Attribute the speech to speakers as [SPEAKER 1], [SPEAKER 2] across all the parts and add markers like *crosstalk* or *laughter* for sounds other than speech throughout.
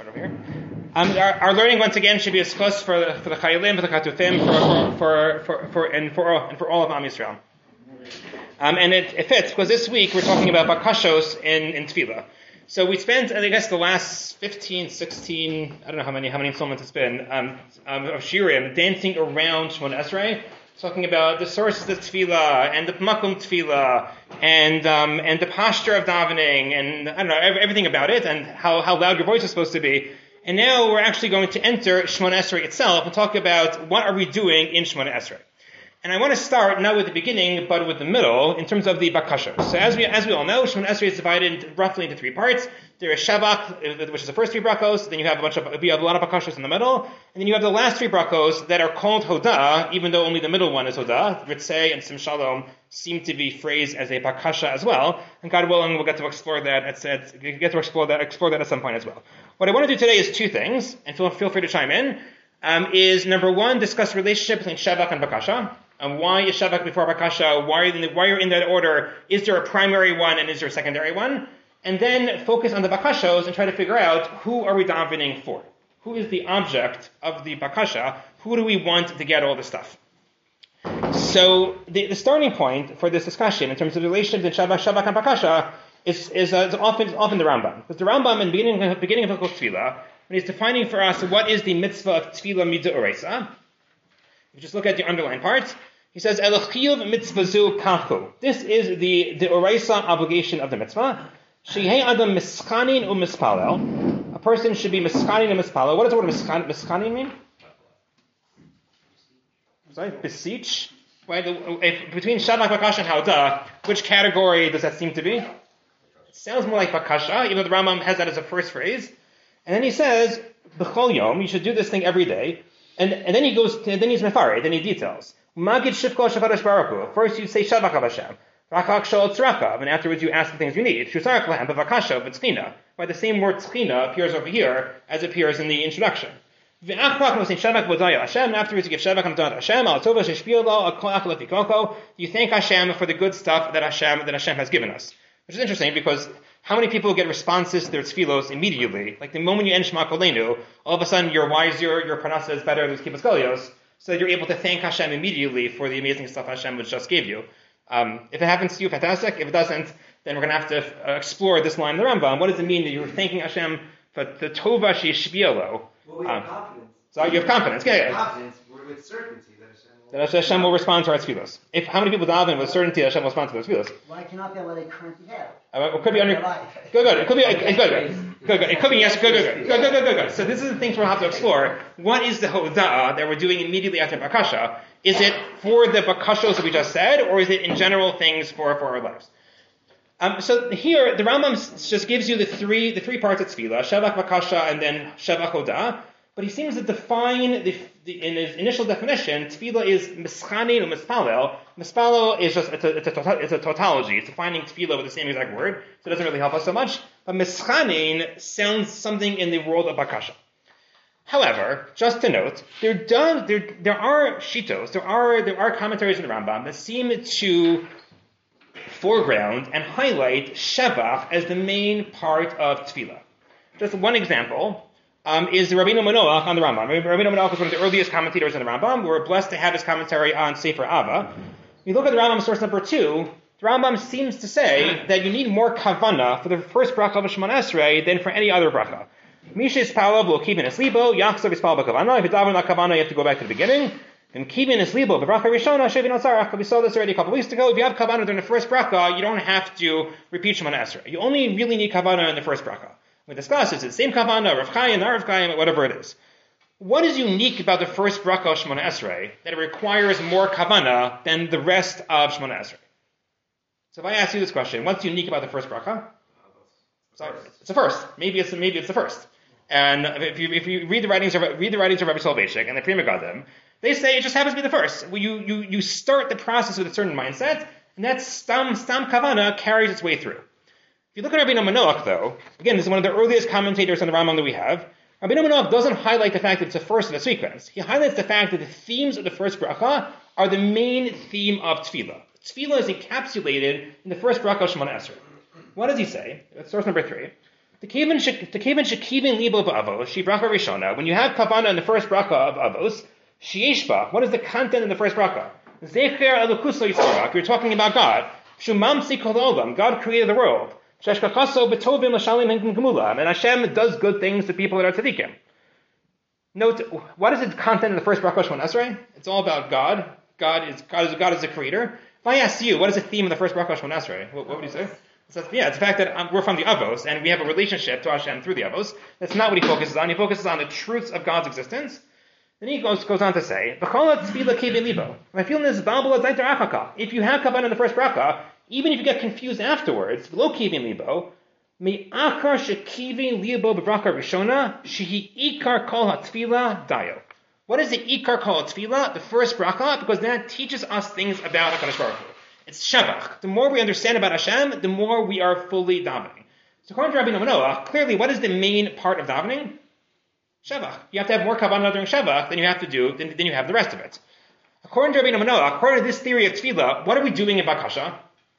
[SPEAKER 1] start over here. Um, our, our, learning once again should be schos for the, for the for the katufim, for, for, for, for, and for and for all of Am Yisrael. Um, and it, it, fits because this week we're talking about bakashos in, in tefillah. So we spent, I guess, the last 15, 16, I don't know how many, how many installments it's been, um, um, of Shirim, dancing around Shemon Esrei, talking about the sources of tefillah, and the makom tefillah, and, um, and the posture of davening, and I don't know, everything about it, and how, how loud your voice is supposed to be. And now we're actually going to enter Shemon Esrei itself and talk about what are we doing in Shemon Esrei. And I want to start not with the beginning, but with the middle in terms of the bakasha. So as we, as we all know, Shemon Esrei is divided roughly into three parts. There is Shavak, which is the first three brachos. Then you have a bunch of, you have a lot of bakashos in the middle. And then you have the last three brachos that are called Hoda, even though only the middle one is Hoda. Ritzei and Sim Shalom seem to be phrased as a bakasha as well. And God willing, we'll get to explore that at, get to explore that, explore that at some point as well. What I want to do today is two things, and feel, feel free to chime in. Um, is number one, discuss relationship between Shavak and Bakasha. Um, why is Shavak before Bakasha? Why, are why are in that order? Is there a primary one and is there a secondary one? And then focus on the Bakashos and try to figure out who are we davening for? Who is the object of the Bakasha? Who do we want to get all this stuff? So the, the starting point for this discussion in terms of the relationship between Shavak, Shavak and Bakasha is, is, uh, is often, often the Rambam. Because the Rambam in the beginning, beginning of Hilchot Tefillah, when he's defining for us what is the mitzvah of Tefillah Midah if you just look at the underlying part, he says, Elachiyuv mitzvazu kachu. This is the, the oraisa obligation of the mitzvah. Shehei adam miskanin u mispalel. A person should be miskanin and mispalel. What does the word miskan, miskanin mean? Sorry, beseech. Right, uh, if, between Shabbat, Bakasha, and Hauda, which category does that seem to be? It sounds more like Bakasha, even though the Rambam has that as a first phrase. And then he says, B'chol yom, you should do this thing every day. And, and then he goes, and then he's mefari, then he details. Magid shifko shavadosh baruch First you say Shabbat Hashem. Rakak shol tzrakav, and afterwards you ask the things you need. Shusarak lahem b'vakasha v'tzchina. Why the same word tzchina appears over here as appears in the introduction. Afterwards you give Shabbat Hamdan Hashem, al tova kol akal You thank Hashem for the good stuff that Hashem, that Hashem has given us. Which is interesting because how many people get responses to their tefillos immediately? Like the moment you end Shema Kolenu, all of a sudden you're wiser, your parnassa is better, there's kibbutz so you're able to thank Hashem immediately for the amazing stuff Hashem just gave you. Um, if it happens to you, fantastic. If it doesn't, then we're going to have to uh, explore this line in the Rambam. What does it mean that you're thanking Hashem for the tova shishbielo?
[SPEAKER 2] Well, we have um, confidence.
[SPEAKER 1] So you have confidence. Yeah,
[SPEAKER 2] yeah. Confidence with certainty
[SPEAKER 1] that Hashem will respond to our tefillos. If how many people daven with certainty that Hashem will respond to those tefillos?
[SPEAKER 3] Why cannot they let it currently have?
[SPEAKER 1] Uh, it could be under. *laughs* Good, good. It could be good, good, good, good. It could be yes, good, good, good, *laughs* good, good, good, good. So this is the things we'll have to explore. What is the hoda'ah that we're doing immediately after bakasha? Is it for the bakashos that we just said, or is it in general things for for our lives? Um, so here, the Rambam just gives you the three the three parts of tefillah: shavak bakasha, and then shavak hoda'ah. But he seems to define the, in his initial definition, tefillah is mischanin or. Mispalel is just it's a, it's a, tota, it's a tautology. It's defining tefillah with the same exact word, so it doesn't really help us so much. But mischanin sounds something in the world of bakasha. However, just to note, there does there there are shitos, there are there are commentaries in the Rambam that seem to foreground and highlight shevach as the main part of tefillah. Just one example um, is the Rabbeinu Manoach on the Rambam. Rabbeinu Manoach was one of the earliest commentators on the Rambam. We're blessed to have his commentary on Sefer Ahava. You look at the Rambam source number two, the Rambam seems to say that you need more kavana for the first bracha of Shemon Esrei than for any other bracha. Mishis palav will keep in his libo, is kavana. If you daven kavana, you have to go back to the beginning. And keep in his libo, the bracha rishona, shevin atzarach. We saw this already a couple weeks ago. If you have kavana during the first bracha, you don't have to repeat Shemon Esrei. You only really need kavana in the first bracha we discussed, is it the same kavana, Rav Chaim, Rav Chaim, whatever it is. What is unique about the first bracha of Shemona Esrei that it requires more kavana than the rest of Shemona Esrei? So if I ask you this question, what's unique about the first bracha? Sorry, it's the first. Maybe it's maybe it's the first. And if you, if you read the writings of read the writings of Rabbi Soloveitchik and the Pri Megadim, they say it just happens to be the first. You, you, you start the process with a certain mindset, and that stam stam kavana carries its way through. If you look at Rabbeinu Manoach, though, again, this is one of the earliest commentators on the Rambam that we have. Rabbeinu Manoach doesn't highlight the fact that it's the first in the sequence. He highlights the fact that the themes of the first bracha are the main theme of tefillah. Tefillah is encapsulated in the first bracha of Shemona Esrei. What does he say? That's source number three. The kevin shekivin libo ba'avos, she bracha rishona. When you have kavana in the first bracha of avos, sheishba. What is the content in the first bracha? Zecher elokuso yisrael. You're talking about God. Shumamsi kol. God created the world. And Hashem does good things to people that are tzaddikim. Note, what is the content of the first bracha Shemon Esrei? It's all about God. God is God is God is the creator. If I ask you, what is the theme of the first bracha Shemon Esrei? What, what would you say? Yeah, it's the fact that um, we're from the Avos and we have a relationship to Hashem through the Avos. That's not what he focuses on. He focuses on the truths of God's existence. Then he goes, goes on to say, If you have kavanah in the first bracha, even if you get confused afterwards, lo kivin libo, me'akar shekivin libo b'bracha rishona, shehi ikar kol hatfila dayo. What is the ikar kol hatfila? The first bracha, because that teaches us things about HaKadosh Baruch Hu. It's Shabach. The more we understand about Hashem, the more we are fully davening. So according to Rabbi Manoach, clearly what is the main part of davening? Shabach. You have to have more kavanah during Shabach than you have to do, than, than you have the rest of it. According to Rabbi Manoach, according to this theory of tefillah, what are we doing in Bakasha?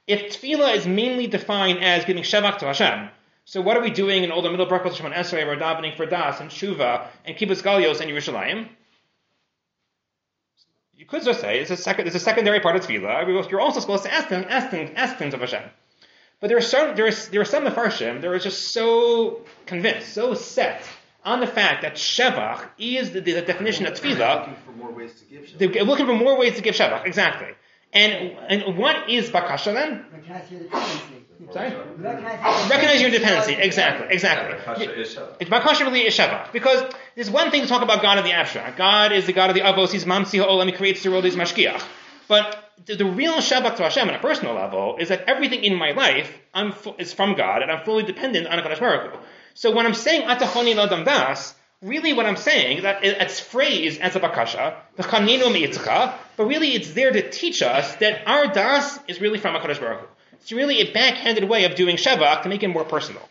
[SPEAKER 1] If tefillah is mainly defined as giving Shabach to Hashem, so what are we doing in all the middle brachos Shemon Esrei, we're davening for Das and Shuva and Kibbutz Galios and Yerushalayim? You could just say it's a second, it's a secondary part of tefillah. You're also supposed to ask them, ask them, ask things of Hashem. But there are some, there, is, there are some Mefarshim that are just so convinced, so set on the fact that Shevach is the, the, definition of tefillah.
[SPEAKER 2] Looking for more ways to give.
[SPEAKER 1] They're looking for more ways to give Shevach, exactly. And, and what is Bakasha then?
[SPEAKER 3] Recognize your dependency.
[SPEAKER 1] Sorry?
[SPEAKER 3] Recognize,
[SPEAKER 1] Recognize your dependency, exactly, exactly.
[SPEAKER 4] Kasha is Shabbat.
[SPEAKER 1] It's Bakasha really is Shevach. Because there's one thing to talk about God in the abstract. God is the God of the Avos, He's Mamsi Ha'olam, He creates the world, He's Mashkiach. But the, the real Shabbat to Hashem on a personal level is that everything in my life I'm fu- is from God, and I'm fully dependent on HaKadosh Baruch Hu. So when I'm saying Atachoni Ladam Das, really what I'm saying is that it's phrased as a Bakasha, but really it's there to teach us that our Das is really from HaKadosh Baruch Hu. It's really a backhanded way of doing Shabbat to make it more personal.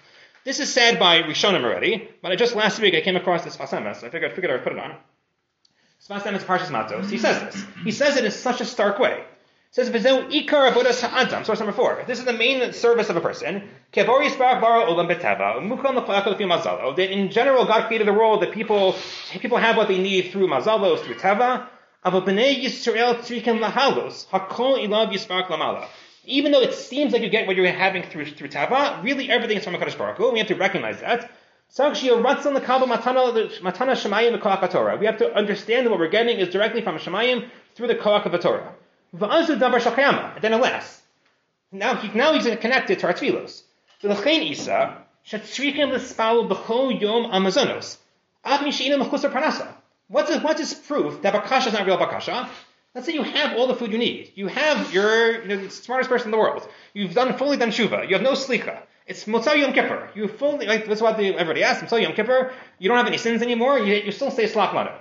[SPEAKER 1] This is said by Rishonim already, but I just last week I came across this Sfas Emes, so I figured, I figured I would put it on. Sfas Emes Parshas Matos. He says this. He says it in such a stark way. Says, "V'zeu ikar avodas ha'adam." Source number four. This is the main service of a person. Kevor yisbarach bara olam beteva, lefi mazalo. That in general, God created the world that people people have what they need through mazalos, through teva. Even though it seems like you get what you're having through through teva, really everything is from Hakadosh Baruch Hu. We have to recognize that. We have to understand that what we're getting is directly from Shemayim through the koach of the Torah. And then alas, now he, now he's connected to our tefillos. V'lechein isa shetzrikim l'spal b'chol yom amazonos. Av misheina mechusar parnasa. What's what's proof that bakasha is not real bakasha? Let's say you have all the food you need. You have your you know, the smartest person in the world. You've done fully done shuva. You have no slicha. It's Motzah Yom Kippur. You fully like that's what everybody asks. Motzah Yom Kippur. You don't have any sins anymore. You, you still say Slach.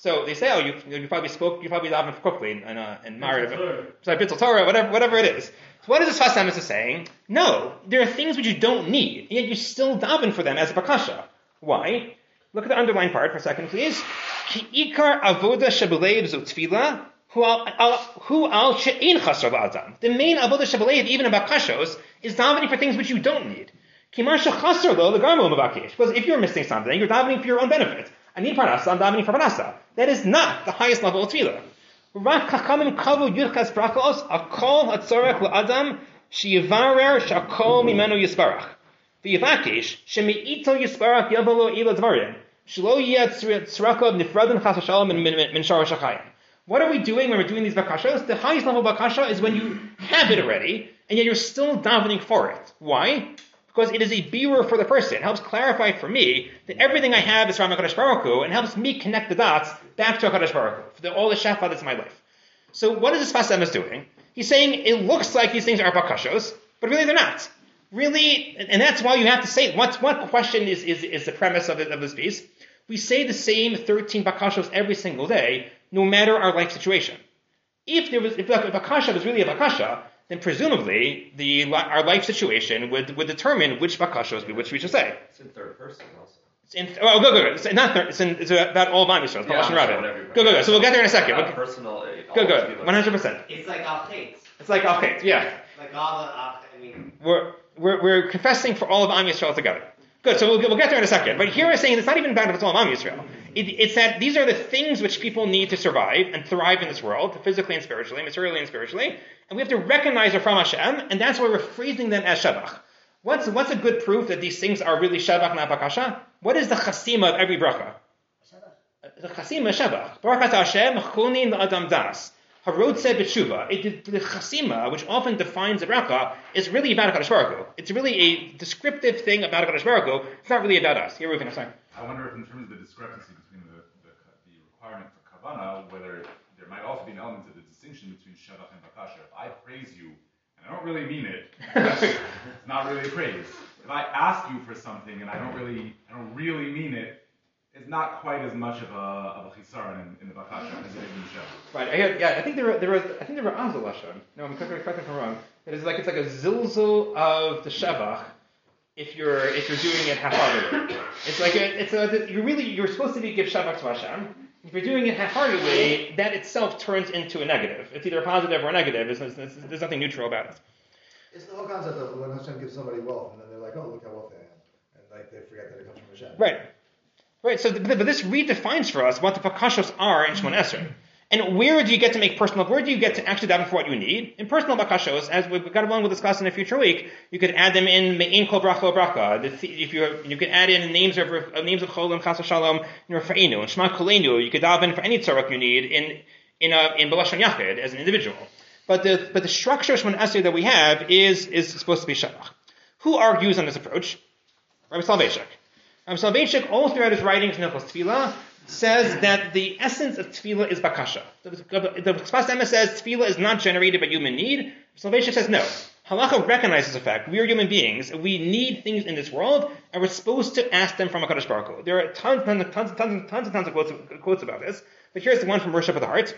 [SPEAKER 1] So they say, oh, you, you probably spoke, you probably davened quickly in uh, in Mariv, sorry, Bittul Torah, whatever, whatever it is. So what is this Emes is saying? No, there are things which you don't need, yet you still daven for them as a bakasha. Why? Look at the underlined part for a second, please. Ki ikar avoda shebelev zo hu al al- hu al she'in chasar la'adam. The main avoda shebelev, even in bakashos, is davening for things which you don't need. Kimar shechasar lo legarmo. Because if you're missing something, you're davening for your own benefit. I need parnasa, I'm davening for parnasa. That is not the highest level of tefillah. Rak chachamim kavu yudchas brachos akol hatzorech la'adam shiyivarer shakol mimenu yisbarach. V'yivakish shemi'ito yisbarach yavalo ila dvarim. Shlo yeh tzrakov nifradin chas v'shalom min min shar shachayim. What are we doing when we're doing these bakashas? The highest level of bakasha is when you have it already, and yet you're still davening for it. Why? Because it is a bearer for the person. It helps clarify for me that everything I have is from HaKadosh Baruch Hu, and helps me connect the dots back to HaKadosh Baruch for the, all the shefa that's in my life. So what is this Sfas Emes doing? He's saying it looks like these things are bakashos, but really they're not. Really, and that's why you have to say, what, what question is, is, is the premise of, it, of this piece? We say the same 13 bakashos every single day, no matter our life situation. If there was, if a bakasha was really a bakasha, then presumably the our life situation would, would determine which bakashos we which we should say.
[SPEAKER 4] It's in third person also.
[SPEAKER 1] It's in, oh, go, go, go. It's not third, it's, in, it's about all Vami shows.
[SPEAKER 4] Yeah,
[SPEAKER 1] Palash and
[SPEAKER 4] I'm sure
[SPEAKER 1] Go, go, go. So we'll get there in a second.
[SPEAKER 4] Not
[SPEAKER 1] We'll-
[SPEAKER 4] personal. uh,
[SPEAKER 1] Go, go. One hundred percent.
[SPEAKER 2] It's like al hates.
[SPEAKER 1] It's like okay, yeah.
[SPEAKER 2] Like all the, uh, I mean,
[SPEAKER 1] We're, we're we're confessing for all of Am Yisrael together. Good. So we'll, we'll get there in a second. But here we're saying it's not even bad. about B'tzolam Am Yisrael. It, it's that these are the things which people need to survive and thrive in this world, physically and spiritually, materially and spiritually. And we have to recognize they're from Hashem, and that's why we're phrasing them as Shabach. What's, what's a good proof that these things are really Shabach, not Bakasha? What is the chasima of every bracha? The chasima is Shabach. Baruch Hashem, chunin Adam das. Harotze b'tshuva. The chasima, which often defines the bracha, is really about Hakadosh Baruch Hu. It's really a descriptive thing about Hakadosh Baruch Hu. It's not really about us. Here, Reuven, I'm sorry.
[SPEAKER 4] I wonder if, in terms of the discrepancy between the, the, the requirement for kavana, whether there might also be an element of the distinction between shabach and bakasha. If I praise you, and I don't really mean it, *laughs* it's not really praise. If I ask you for something and I don't really, I don't really mean it, it's not quite as much of a of a chisaron in, in the bakasha as it is in the shabach.
[SPEAKER 1] Right. I yeah. I think there were, there was. I think there were lashon. No, I'm correct, correct if I'm wrong. It is like it's like a zilzul of the shabach if you're if you're doing it half-heartedly. It's like a, it's a you really you're supposed to be give shabach to Hashem. If you're doing it half-heartedly, that itself turns into a negative. It's either positive or negative. There's nothing neutral about it.
[SPEAKER 5] It's the whole concept of when Hashem gives somebody wealth, and then they're like, "Oh, look how wealthy I am," and like they forget that it comes from Hashem.
[SPEAKER 1] Right. Right. So, but this redefines for us what the bakashos are in Shemon Esrei. And where do you get to make personal? Where do you get to actually daven for what you need? In personal bakashos, as we've got along with discuss in a future week, you could add them in me'in kol bracha bracha. If you you could add in names of names of cholim chas shalom rafa'inu and shema kolenu. You could daven for any tzarek you need in in a, in balashon yachid as an individual. But the but the structure of Shemon Esrei that we have is is supposed to be shabach. Who argues on this approach? Rabbi Soloveitchik. Rabbi Soloveitchik, all throughout his writings in Hilchos Tefillah, says that the essence of tefillah is bakasha. The, the, the says tefillah is not generated by human need. Soloveitchik says no. Halacha recognizes the fact we are human beings. We need things in this world, and we're supposed to ask them from Hakadosh Baruch Hu. There are tons, and tons, tons, and tons, tons, tons of quotes, quotes about this, but here's the one from Worship of the Heart.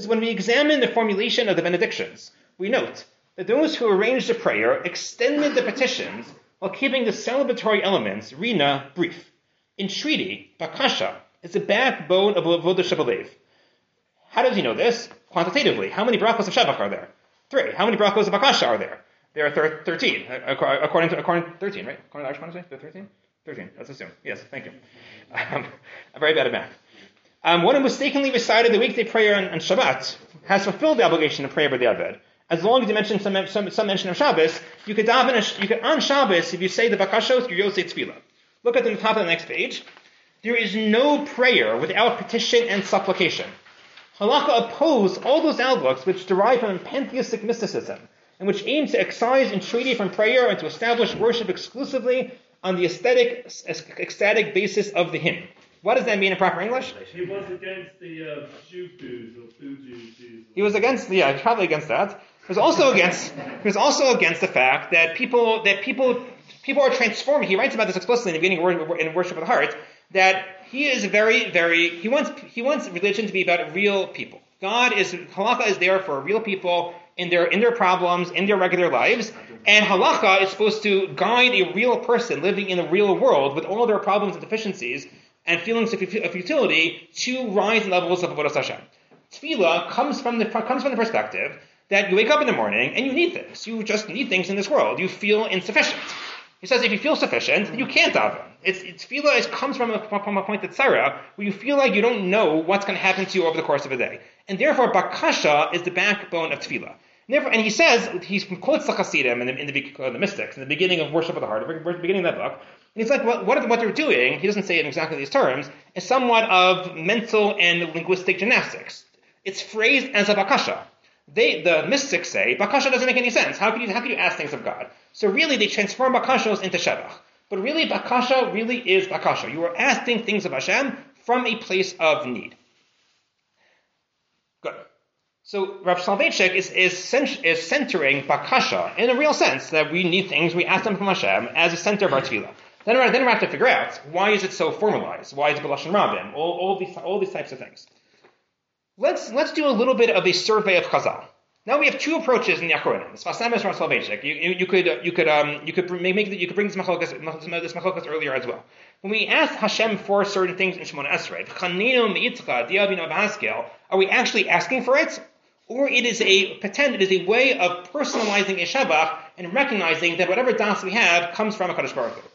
[SPEAKER 1] Says when we examine the formulation of the benedictions, we note that those who arranged the prayer extended the petitions while keeping the celebratory elements, rina, brief. In treaty, bakasha, it's the backbone of Avodah Shabalev. How does he know this? Quantitatively. How many brachos of Shabbat are there? Three. How many brachos of bakasha are there? There are thir- 13. According to, according to 13, right? According to Irish Monday, there are 13? 13. Let's assume. Yes, thank you. Um, *laughs* I'm very bad at math. Um, one who mistakenly recited the weekday prayer on, on Shabbat has fulfilled the obligation to pray over the Abed. As long as you mention some, some, some mention of Shabbos, you could daven, a, you could, on Shabbos, if you say the Bakashos, you're Yosei Tefillah. Look at the top of the next page. There is no prayer without petition and supplication. Halakha opposed all those outlooks which derive from pantheistic mysticism, and which aim to excise entreaty from prayer and to establish worship exclusively on the aesthetic, ecstatic basis of the hymn. What does that mean in proper English?
[SPEAKER 6] He was against the uh, or Fuji
[SPEAKER 1] He was against, yeah, probably against that. He was also against, he was also against the fact that people, that people, people are transforming. He writes about this explicitly in the beginning of in Worship of the Heart that he is very, very, he wants, he wants religion to be about real people. God is, halacha is there for real people in their, in their problems, in their regular lives, and halacha is supposed to guide a real person living in the real world with all their problems and deficiencies and feelings of futility to rise in levels of avodas Hashem. Tefillah comes from the, comes from the perspective that you wake up in the morning and you need things. You just need things in this world. You feel insufficient. He says if you feel sufficient, you can't daven. It's, it's tefillah comes from a, from a point that Sarah, where you feel like you don't know what's going to happen to you over the course of a day. And therefore, bakasha is the backbone of tefillah. And, therefore, and he says, he quotes the Hasidim in the, in the, uh, the mystics, in the beginning of Worship of the Heart, the beginning of that book. And he's like, what, what, what they're doing, he doesn't say it in exactly these terms, is somewhat of mental and linguistic gymnastics. It's phrased as a bakasha. They, the mystics say, bakasha doesn't make any sense. How can you, how could you ask things of God? So really, they transform bakashos into shevach. But really, bakasha really is bakasha. You are asking things of Hashem from a place of need. Good. So Rav Soloveitchik is, is, is centering bakasha in a real sense that we need things, we ask them from Hashem as a center of our tefillah. Then, then we have to figure out why is it so formalized? Why is it B'lashon Rabin? All, all, these, all these types of things. Let's, let's do a little bit of a survey of Chazal. Now we have two approaches in the Achronim. Sfas Emes from Soloveitchik. You, you, you could you could um, you could make you could bring this machlokas this machlokas earlier as well. When we ask Hashem for certain things in Shemona Esrei, are we actually asking for it, or it is a pretend it is a way of personalizing a shabach and recognizing that whatever das we have comes from a Kadosh Baruch Hu.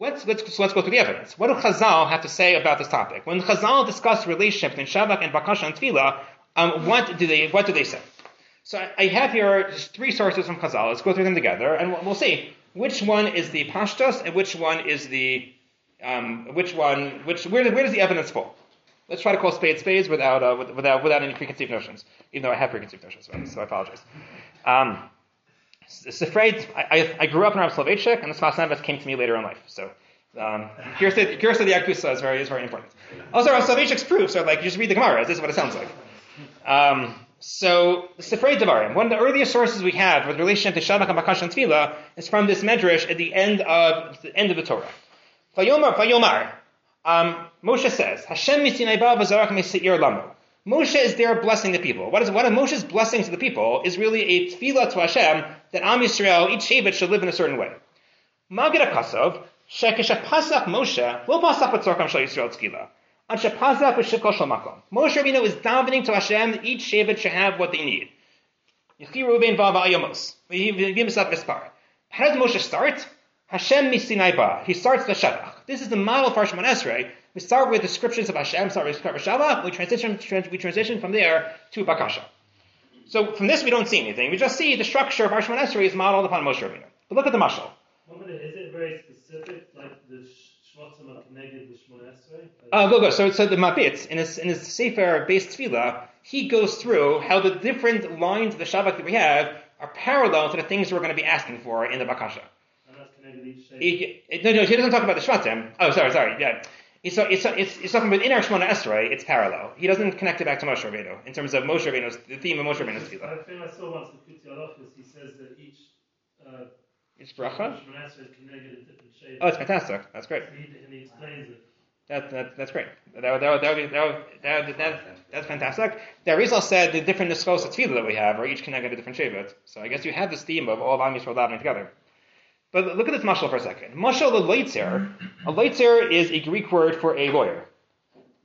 [SPEAKER 1] Let's, let's, so let's go through the evidence. What do Chazal have to say about this topic? When Chazal discuss relationship between Shabbat and Bakasha and Tefillah, um, what do they what do they say? So I, I have here three sources from Chazal. Let's go through them together, and we'll, we'll see which one is the pashtus and which one is the um, which one which where, where does the evidence fall? Let's try to call spades spades without uh, without without any preconceived notions. Even though I have preconceived notions, so I apologize. Um, it's afraid. I, I, grew up in Rav Soloveitchik, and the Sfas Emes came to me later in life. So, um, here's the here's the Akusa is very is very important. Also, Rav Soloveitchik's proofs are like you just read the Gemara. This is what it sounds like. Um, so, Sifrei Devarim, one of the earliest sources we have with relation to Shabbat and Bakash and Tefillah is from this medrash at the end of the end of the Torah. Vayomar, Vayomar. Um, Moshe says, Hashem misinai ba v'zarach lamo. Moshe is there blessing the people. What is one of Moshe's blessings to the people is really a tefillah to Hashem that Am Yisrael, each Shevet, should live in a certain way. Magid Akasov, Shekesha Pasach Moshe, will Pasach B'tzorkam Shal Yisrael Tzkila. And Shepasach B'shivkol Shal Makom. Moshe Rabbeinu is davening to Hashem that each Shevet should have what they need. Yechi Ruben Vava Ayamos. How does Moshe start? Hashem Misinai Ba. He starts the Shabbat. This is the model for Shemon Esrei. We start with descriptions of Hashem, start with Shabbat, we transition, trans- we transition from there to Bakasha. So from this we don't see anything. We just see the structure of our Shemon Esrei is modeled upon Moshe Rabbeinu. But look at the mashal.
[SPEAKER 6] One minute, is it very specific, like the Shmotzim of Keneged, the Shmon Esrei?
[SPEAKER 1] Uh, go go. So so the Mabit in his in his Sefer based tefillah, he goes through how the different lines of the Shabbat that we have are parallel to the things we're going to be asking for in the Bakasha.
[SPEAKER 6] and that's Keneged each.
[SPEAKER 1] He, he- no, no, he doesn't talk about the Shvatim. Oh, sorry, sorry, yeah. It's, it's, it's, it's talking about in our Shemona Esrei, it's parallel. He doesn't connect it back to Moshe Rabbeinu in terms of Moshe Rabbeinu's, the theme of Moshe Rabbeinu's tefillah.
[SPEAKER 6] I think I saw once the Pitzi Alofis, he says that each uh,
[SPEAKER 1] It's bracha?
[SPEAKER 6] Shmon Esrei is Keneged in different shapes.
[SPEAKER 1] Oh, it's fantastic. That's great.
[SPEAKER 6] And he, and he explains it.
[SPEAKER 1] That, that, that's great. That, that, would- that, would that, would- that, that, that, that's fantastic. The Arizal said the different niskos of tefillah that we have are each connected to different shevet. So I guess you have this theme of all of Am Yisrael davening together. But look at this mashal for a second. Mashal a loitzer. A loitzer is a Greek word for a lawyer.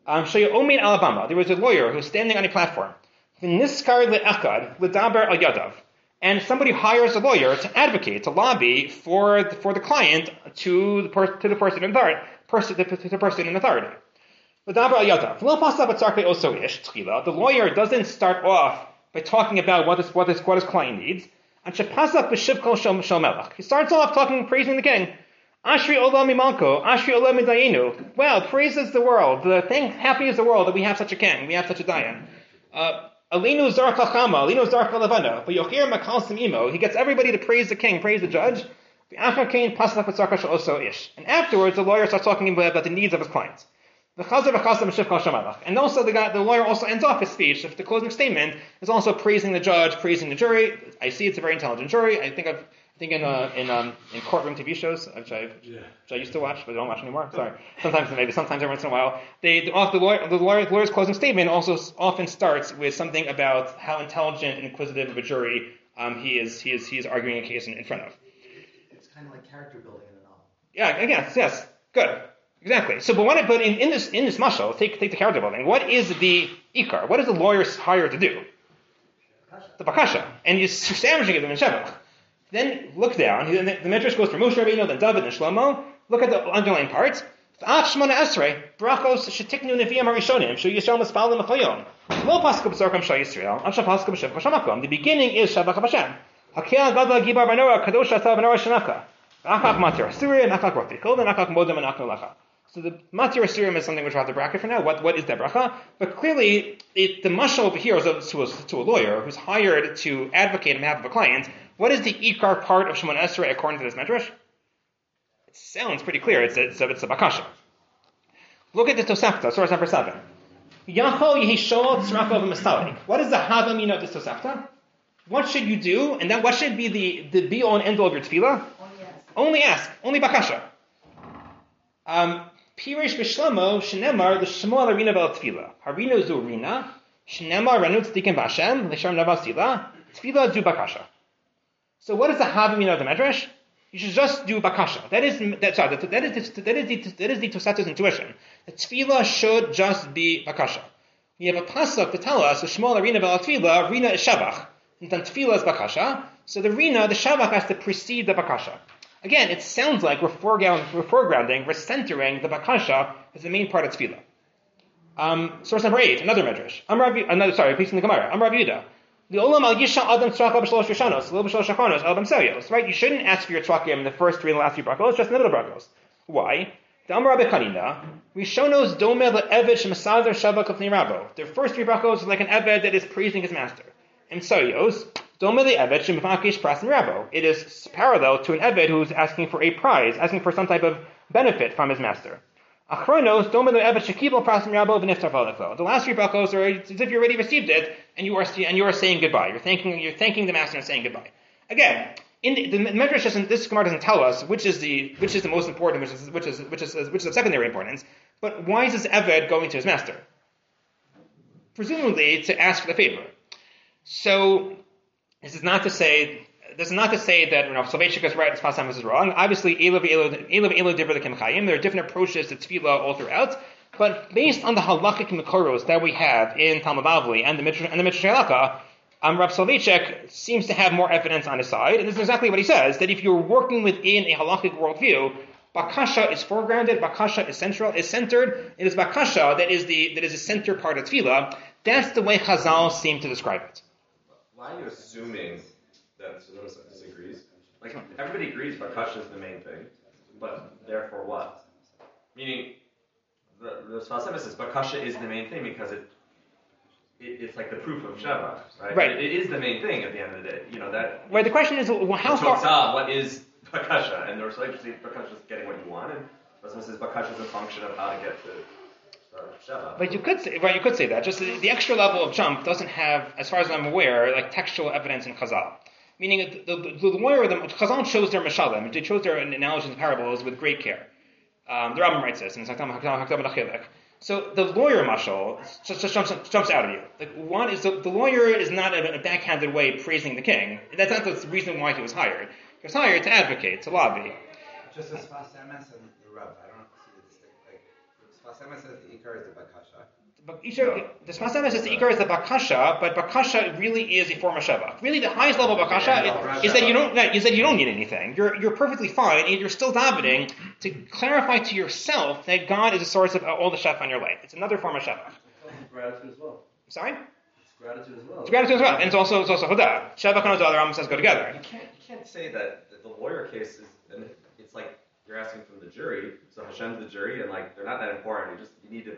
[SPEAKER 1] Um, Omin Alabama. There was a lawyer who was standing on a platform. V'niskar le'echad l'daber al yadav. And somebody hires a lawyer to advocate, to lobby for the, for the client to the, per, to the person in authority. Person, to, the person in authority. The lawyer doesn't start off by talking about what this, what his, what his client needs. And shepasav b'shivkol melech. He starts off talking, praising the king. Ashri olam imanko, Ashri olam midayinu. Well, praises the world. The thing, happy is the world that we have such a king, we have such a dayan. Uh, Alinu zar chachama, Alinu zar levana. But yochir makal imo. He gets everybody to praise the king, praise the judge. V'achar kain pasak v'tzarka shel oso ish. And afterwards, the lawyer starts talking about the needs of his clients. V'chasam shivkal shamalach. And also, the guy, the lawyer also ends off his speech. The closing statement is also praising the judge, praising the jury. I see it's a very intelligent jury. I think I've I think in uh, in um, in courtroom TV shows, which I which I used to watch, but I don't watch anymore. Sorry. Sometimes maybe sometimes every once in a while, they the, the, lawyer, the, lawyer, the lawyer's closing statement also often starts with something about how intelligent and inquisitive of a jury um, he is he is he is arguing a case in, in front of.
[SPEAKER 2] It's kind of like character building in a novel.
[SPEAKER 1] Yeah, I guess yes, good, exactly. So, but what? But in, in this in this mashal, take take the character building. What is the ikar? What is the lawyer hired to do? The bakasha, and you sandwiching them in shevach. Then look down. The, the Midrash goes from Moshe Rabbeinu, then David, and Shlomo. Look at the underlying parts. The beginning is Shabbat Hashem. Hakel gadol gibar banora, kadosh atav banora shenaka. Achak matir asurim, achak roti kol, and achak modem and achnu lacha. So the matir asurim is something which we'll have to bracket for now. What, what is that bracha? But clearly, it, the mashal over here is of- to a, to a lawyer who's hired to advocate on behalf of a client. What is the ikar part of Shemon Esrei according to this medrash? It sounds pretty clear. It's a, it's a, it's a bakasha. Look at the Tosefta, source number seven. Yachol yehishol tzrakov mistalik. What is the havamina of this Tosafta? What should you do? And then what should be the, the be all and end all of your tefillah?
[SPEAKER 3] Only ask.
[SPEAKER 1] Only ask, only bakasha. Um, Pirish b'shlomo shenemar l'shmo l'arina vel tefillah. Harino zu rina, shenemar ranu tzdikim b'Hashem, l'sham navasila, tefillah zu bakasha. So what is the havamina of the medrash? You should just do bakasha. That is that, sorry, that, that is that is the that is the Tosefta's intuition. The tefillah should just be bakasha. We have a pasuk to tell us the shmo l'arina vel tefillah, rina is shabach, and then tefillah is bakasha. So the rina, the shabach has to precede the bakasha. Again, it sounds like we're, we're foregrounding, we're centering the bakasha as the main part of tefillah. Um, source number eight, another medrash. Amar Rav- another, sorry, piece in the Gemara. Amar Rav Yehuda. The olam al yisha adam tzraka b'shlosh rishanos, lo b'shlosh shachonos, el b'mselios. Right? You shouldn't ask for your tzrakim in the first three and the last three brachos, just in the middle brachos. Why? The Amar Rabbi Chanina, Rishonos dome le'eved shemasader shabak of rabo. The first three brachos is like an eved that is praising his master. And rabo. It is parallel to an eved who's asking for a prize, asking for some type of benefit from his master. The last three brachos are as if you already received it, and you are and you are saying goodbye. You're thanking you're thanking the master and saying goodbye. Again, in the, the Medrash doesn't, this Gemara doesn't tell us which is the which is the most important, which is which is which is which is of secondary importance. But why is this Eved going to his master? Presumably to ask for the favor. So this is not to say this is not to say that you know, Soloveitchik is right and Sfas Emes is wrong. Obviously, Chayim. There are different approaches to tefillah all throughout. But based on the halachic makoros that we have in Talmud Bavli and the Midrash and the Halakha, um, Rav Soloveitchik seems to have more evidence on his side, and this is exactly what he says: that if you're working within a halachic worldview, bakasha is foregrounded, bakasha is central, is centered. It is bakasha that is the that is the center part of tefillah. That's the way Chazal seem to describe it.
[SPEAKER 7] Why are you assuming that Sonoda disagrees? Like everybody agrees Bakasha is the main thing, but therefore what? Meaning, the the Emes says Bakasha is the main thing because it, it it's like the proof of Sheva, right?
[SPEAKER 1] Right.
[SPEAKER 7] It, it is the main thing at the end of the day. You know that.
[SPEAKER 1] Right. The question is, well, how far?
[SPEAKER 7] ah, what is Bakasha? And there's like Bakasha is getting what you want, and Emes says Bakasha is a function of how to get to.
[SPEAKER 1] But you could say, right, you could say that. Just the, the extra level of jump doesn't have, as far as I'm aware, like textual evidence in Chazal. Meaning, the, the, the lawyer, the Chazal chose their mashalim, they chose their analogies and parables with great care. Um, the Rambam writes this in Hakdam Hakdam Hakdam So the lawyer mashal just, just jumps, jumps out of you. Like one is the, the lawyer is not in a backhanded way praising the king. That's not the reason why he was hired. He was hired to advocate, to lobby.
[SPEAKER 8] Just as Sfas Emes and the Rav, I don't see the distinct. Like, Sfas Emes says the Ikar is the Bakasha.
[SPEAKER 1] Isha, the Sfas Emes says the Ikar is the Bakasha, but Bakasha really is a form of Sheva. Really, the highest level of Bakasha
[SPEAKER 7] Yeah,
[SPEAKER 1] is, is that you don't is that you don't need anything. You're you're perfectly fine, and you're still davening to clarify to yourself that God is a source of all the Shef on your life. It's another form of Sheva.
[SPEAKER 6] Gratitude as well.
[SPEAKER 1] Sorry,
[SPEAKER 6] It's gratitude as well.
[SPEAKER 1] it's gratitude as well, and it's also it's also Hodah. Sheva Kanaz the Rambam says go together.
[SPEAKER 7] You can't, you can't say that, that the lawyer case is, and it's like you're asking from the jury, so Hashem's the jury, and like they're not that important. You just you need to.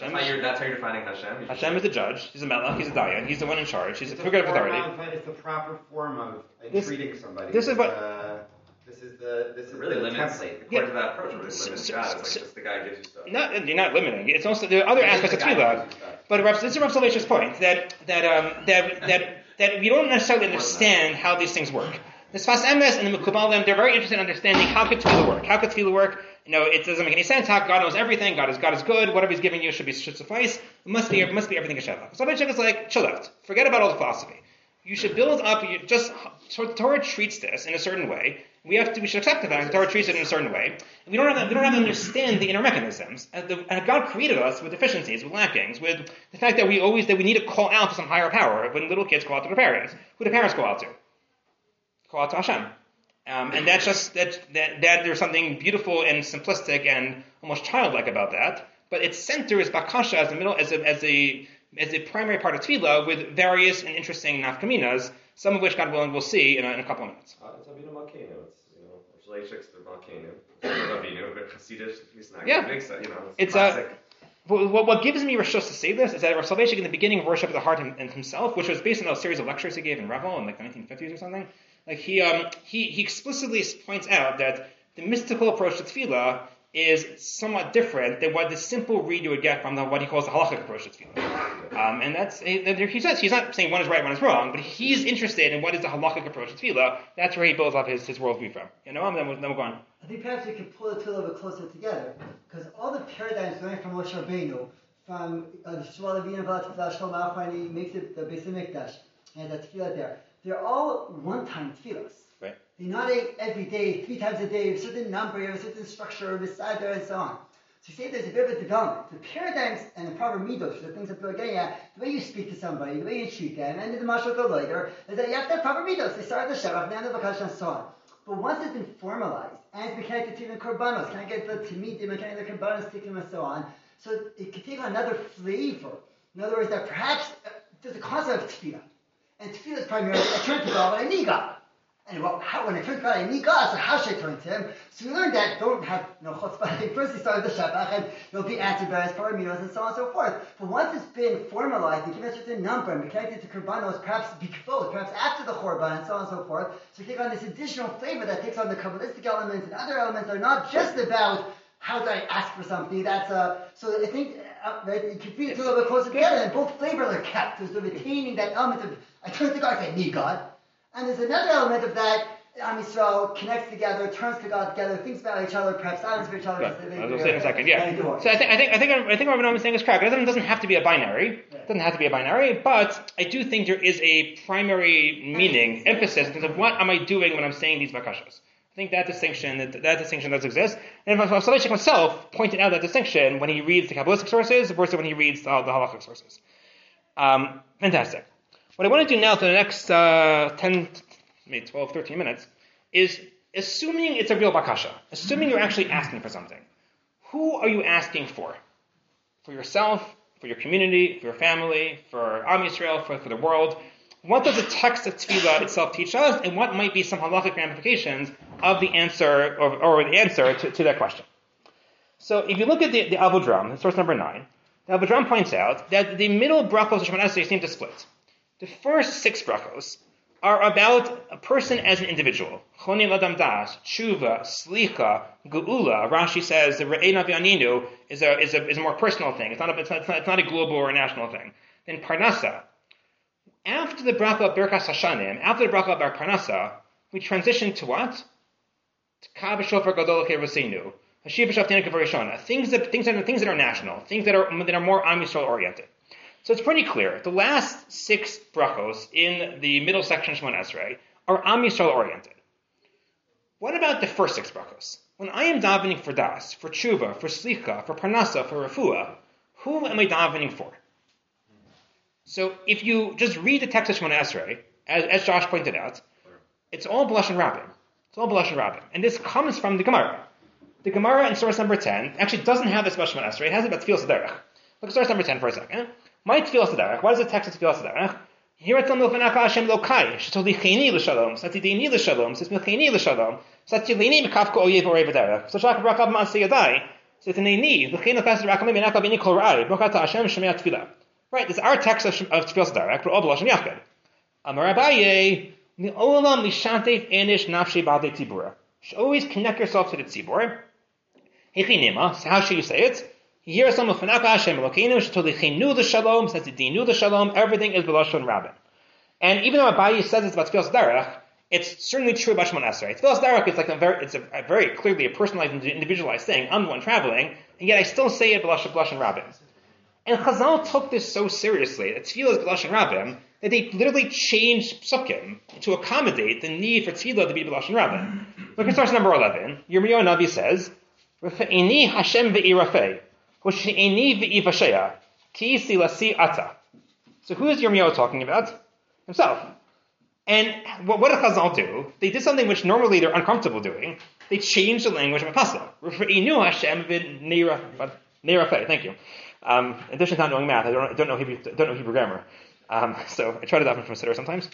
[SPEAKER 7] That's
[SPEAKER 1] Hashem
[SPEAKER 7] you're. That's how you're defining Hashem. You
[SPEAKER 1] Hashem is the judge. He's a melech. He's a dayan. He's the one in charge. He's a
[SPEAKER 8] It's
[SPEAKER 1] figure of
[SPEAKER 8] form
[SPEAKER 1] authority.
[SPEAKER 8] of- It's the proper form of uh,
[SPEAKER 1] This-
[SPEAKER 8] treating somebody.
[SPEAKER 1] this is what-
[SPEAKER 8] uh, this is the this
[SPEAKER 7] It
[SPEAKER 8] is
[SPEAKER 7] really
[SPEAKER 8] the
[SPEAKER 7] limits.
[SPEAKER 8] template.
[SPEAKER 7] According
[SPEAKER 1] Yeah.
[SPEAKER 7] to that approach, really
[SPEAKER 1] So-
[SPEAKER 7] limits
[SPEAKER 1] so-
[SPEAKER 7] God. It's
[SPEAKER 1] so-
[SPEAKER 7] like just the guy gives you stuff.
[SPEAKER 1] Not, you're not limiting. It's also there are other aspects of
[SPEAKER 8] It's the guy
[SPEAKER 1] tefillah.
[SPEAKER 8] who gives you stuff.
[SPEAKER 1] But Rav, this is Rav Soloveitchik's point that that um, that that that we don't necessarily understand how these things work. The Sfas Emes and the Mekubalim, they're very interested in understanding how could tefillah work. How could tefillah work? You know, it doesn't make any sense. How God knows everything. God is God is good. Whatever He's giving you should be should suffice. It must be it must be everything is Shabbat. Soloveitchik is like chill out. Forget about all the philosophy. You should build up. You just so Torah treats this in a certain way. We have to. We should accept the fact that Torah treats it in a certain way. We don't have. We don't have to understand the inner mechanisms. And, the, and God created us with deficiencies, with lackings, with the fact that we always that we need to call out to some higher power when little kids call out to their parents. Who do parents call out to? Call out to Hashem. Um, and that's just that, that that there's something beautiful and simplistic and almost childlike about that. But its center is bakasha as the middle as a as a as a primary part of tefillah with various and interesting nafkaminas, some of which God willing we'll see in a, in a couple of minutes.
[SPEAKER 7] Uh, It's Avinu Malkeinu. It's you know, Shalachik's the Malkeinu. It's Avinu, but Chassidish, it's not
[SPEAKER 1] Yeah.
[SPEAKER 7] big set. You know,
[SPEAKER 1] It's
[SPEAKER 7] it's,
[SPEAKER 1] a-
[SPEAKER 7] classic.
[SPEAKER 1] What, what, what gives me Rishos to say this is that Soloveitchik in the beginning of Worship of the Heart him, and himself, which was based on a series of lectures he gave in Revel in like the 1950s or something, like he, um, he, he explicitly points out that the mystical approach to tefillah is somewhat different than what the simple read you would get from the, what he calls the halachic approach to tefillah. Um, and that's, he, says, he's not saying one is right, one is wrong, but he's interested in what is the halachic approach to tefillah. That's where he builds up his, his worldview from. You know, and then we'll, then we'll go on.
[SPEAKER 3] I think perhaps we could pull the two a little bit closer together, because all the paradigms going from Moshe Rabbeinu, from uh, the when he makes it the Beis Hamikdash, and the Tefillah there, they're all one-time tefillahs.
[SPEAKER 1] Right.
[SPEAKER 3] They're not a, every day, three times a day, a certain number, a certain structure, beside there, and so on. So you say there's a bit of a development. The paradigms and the proper midos, the things that people are getting at, the way you speak to somebody, the way you treat them, and the mashal later, is that you have to have proper midos. They start at the Shabbat, and the Bakash, and so on. But once it's been formalized and it's been connected to the korbanos, can I get the timidim can I get the korbanos tikkun and so on? So it can take on another flavor. In other words, that perhaps uh, there's a concept of tefillah, and tefillah is primarily a turn to God need God. And well, how, when I turn to God, need God, so how should I turn to Him? So we learned that don't have no chutzpah. *laughs* First, we started the Shabbat, and you'll be answered by His paraminos, and so on and so forth. But once it's been formalized and given a certain number and connected to Kurbanos, perhaps before, perhaps after the Korban, and so on and so forth, so take on this additional flavor that takes on the Kabbalistic elements and other elements that are not just about how do I ask for something? That's uh, so I think uh, right, you can feel it a little bit closer together, and both flavors are kept. The retaining that element of I turn to God, I need God. And there's another element of that, Am Yisrael connects together, turns to God together, thinks about each other, perhaps silence for each other.
[SPEAKER 1] Right.
[SPEAKER 3] because they-
[SPEAKER 1] As
[SPEAKER 3] they-
[SPEAKER 1] we'll say in a second, yeah. So I think I think I think I think what Rabbi is saying is correct. It doesn't, doesn't have to be a binary. It doesn't have to be a binary, but I do think there is a primary meaning, emphasis in terms of what am I doing when I'm saying these bakashas. I think that distinction that, that distinction does exist. And Soloveitchik himself pointed out that distinction when he reads the Kabbalistic sources versus when he reads the, the sources. Um, fantastic. What I want to do now for the next uh, 10, maybe 12, 13 minutes is assuming it's a real bakasha, assuming you're actually asking for something. Who are you asking for? For yourself, for your community, for your family, for Am Yisrael, for, for the world? What does the text of Tefillah itself teach us, and what might be some halachic ramifications of the answer, or, or the answer to, to that question? So if you look at the, the Avudraham, source number 9, the Avudraham points out that the middle brachos of Shemon Esrei seem to split. The first six brachos are about a person as an individual. Choni ladam das, tshuva, slicha, geula. Rashi says the re'ena v'aninu is a, is, a, is a more personal thing. It's not, a, it's, not, it's, not, a global or a national thing. Then parnasa. After the bracha of Birkas Hashanim, after the bracha of Parnasa, we transition to what? Things that, things that, things that are national. Things that are, that are more Am Yisrael oriented. So it's pretty clear. The last six brachos in the middle section of Shemon Esrei are Am Yisrael oriented. What about the first six brachos? When I am davening for das, for tshuva, for slicha, for parnasa, for refuah, who am I davening for? So if you just read the text of Shemon Esrei, as, as Josh pointed out, it's all blush and rabbin. It's all and rabbin. And this comes from the Gemara. The Gemara in source number 10 actually doesn't have this Shemon Esrei. It has it about Tefillah Sederach. Look at source number 10 for a second. My Tefillah Sederach. What is the text of Tefillah Sederach? Here it's on Milchanaka Hashem Lokai. Shetolicheni l'shalom. Satideni l'shalom. Sismicheni l'shalom. Satileni mekafka oyev orev v'derech. So shak brakav ma'aseh yadai. Satineni. L'chein l'fes rakamim menaka b'ni kol. Brokata Hashem shemei Tefillah. Right, this is our text of, of Tefillah Sederach, but all blush and yachid. Amar Abaye. Should always connect yourself to the tzibur. So how should you say it? Here some of Hashem Elokeinu Shetolichenu the Shalom, says the Dinu the Shalom, everything is Belashon Rabbin. And even though Abayi says it's about Tefillah Derech, it's certainly true about Shemon Esrei. Tefillah Derech is like a very, it's a, a very clearly a personalized, individualized thing. I'm the one traveling, and yet I still say it Belashon Rabbin. And Chazal took this so seriously that Tefillah is Belashon Rabbin that they literally changed Psukim to accommodate the need for Tefillah to be Belashon Rabbin. Look at source number 11. Yirmiyahu Navi says, Rafa'ini Hashem ve'irafei. So who is Yirmiyahu talking about? Himself. And what, what did Chazal do? They did something which normally they're uncomfortable doing. They changed the language of a pasuk. Rafeinu Hashem ve'nirafei. Thank you. Um, in addition to not knowing math, I don't, don't know Hebrew, don't know Hebrew grammar. Um, so I try to daven from Siddur sometimes.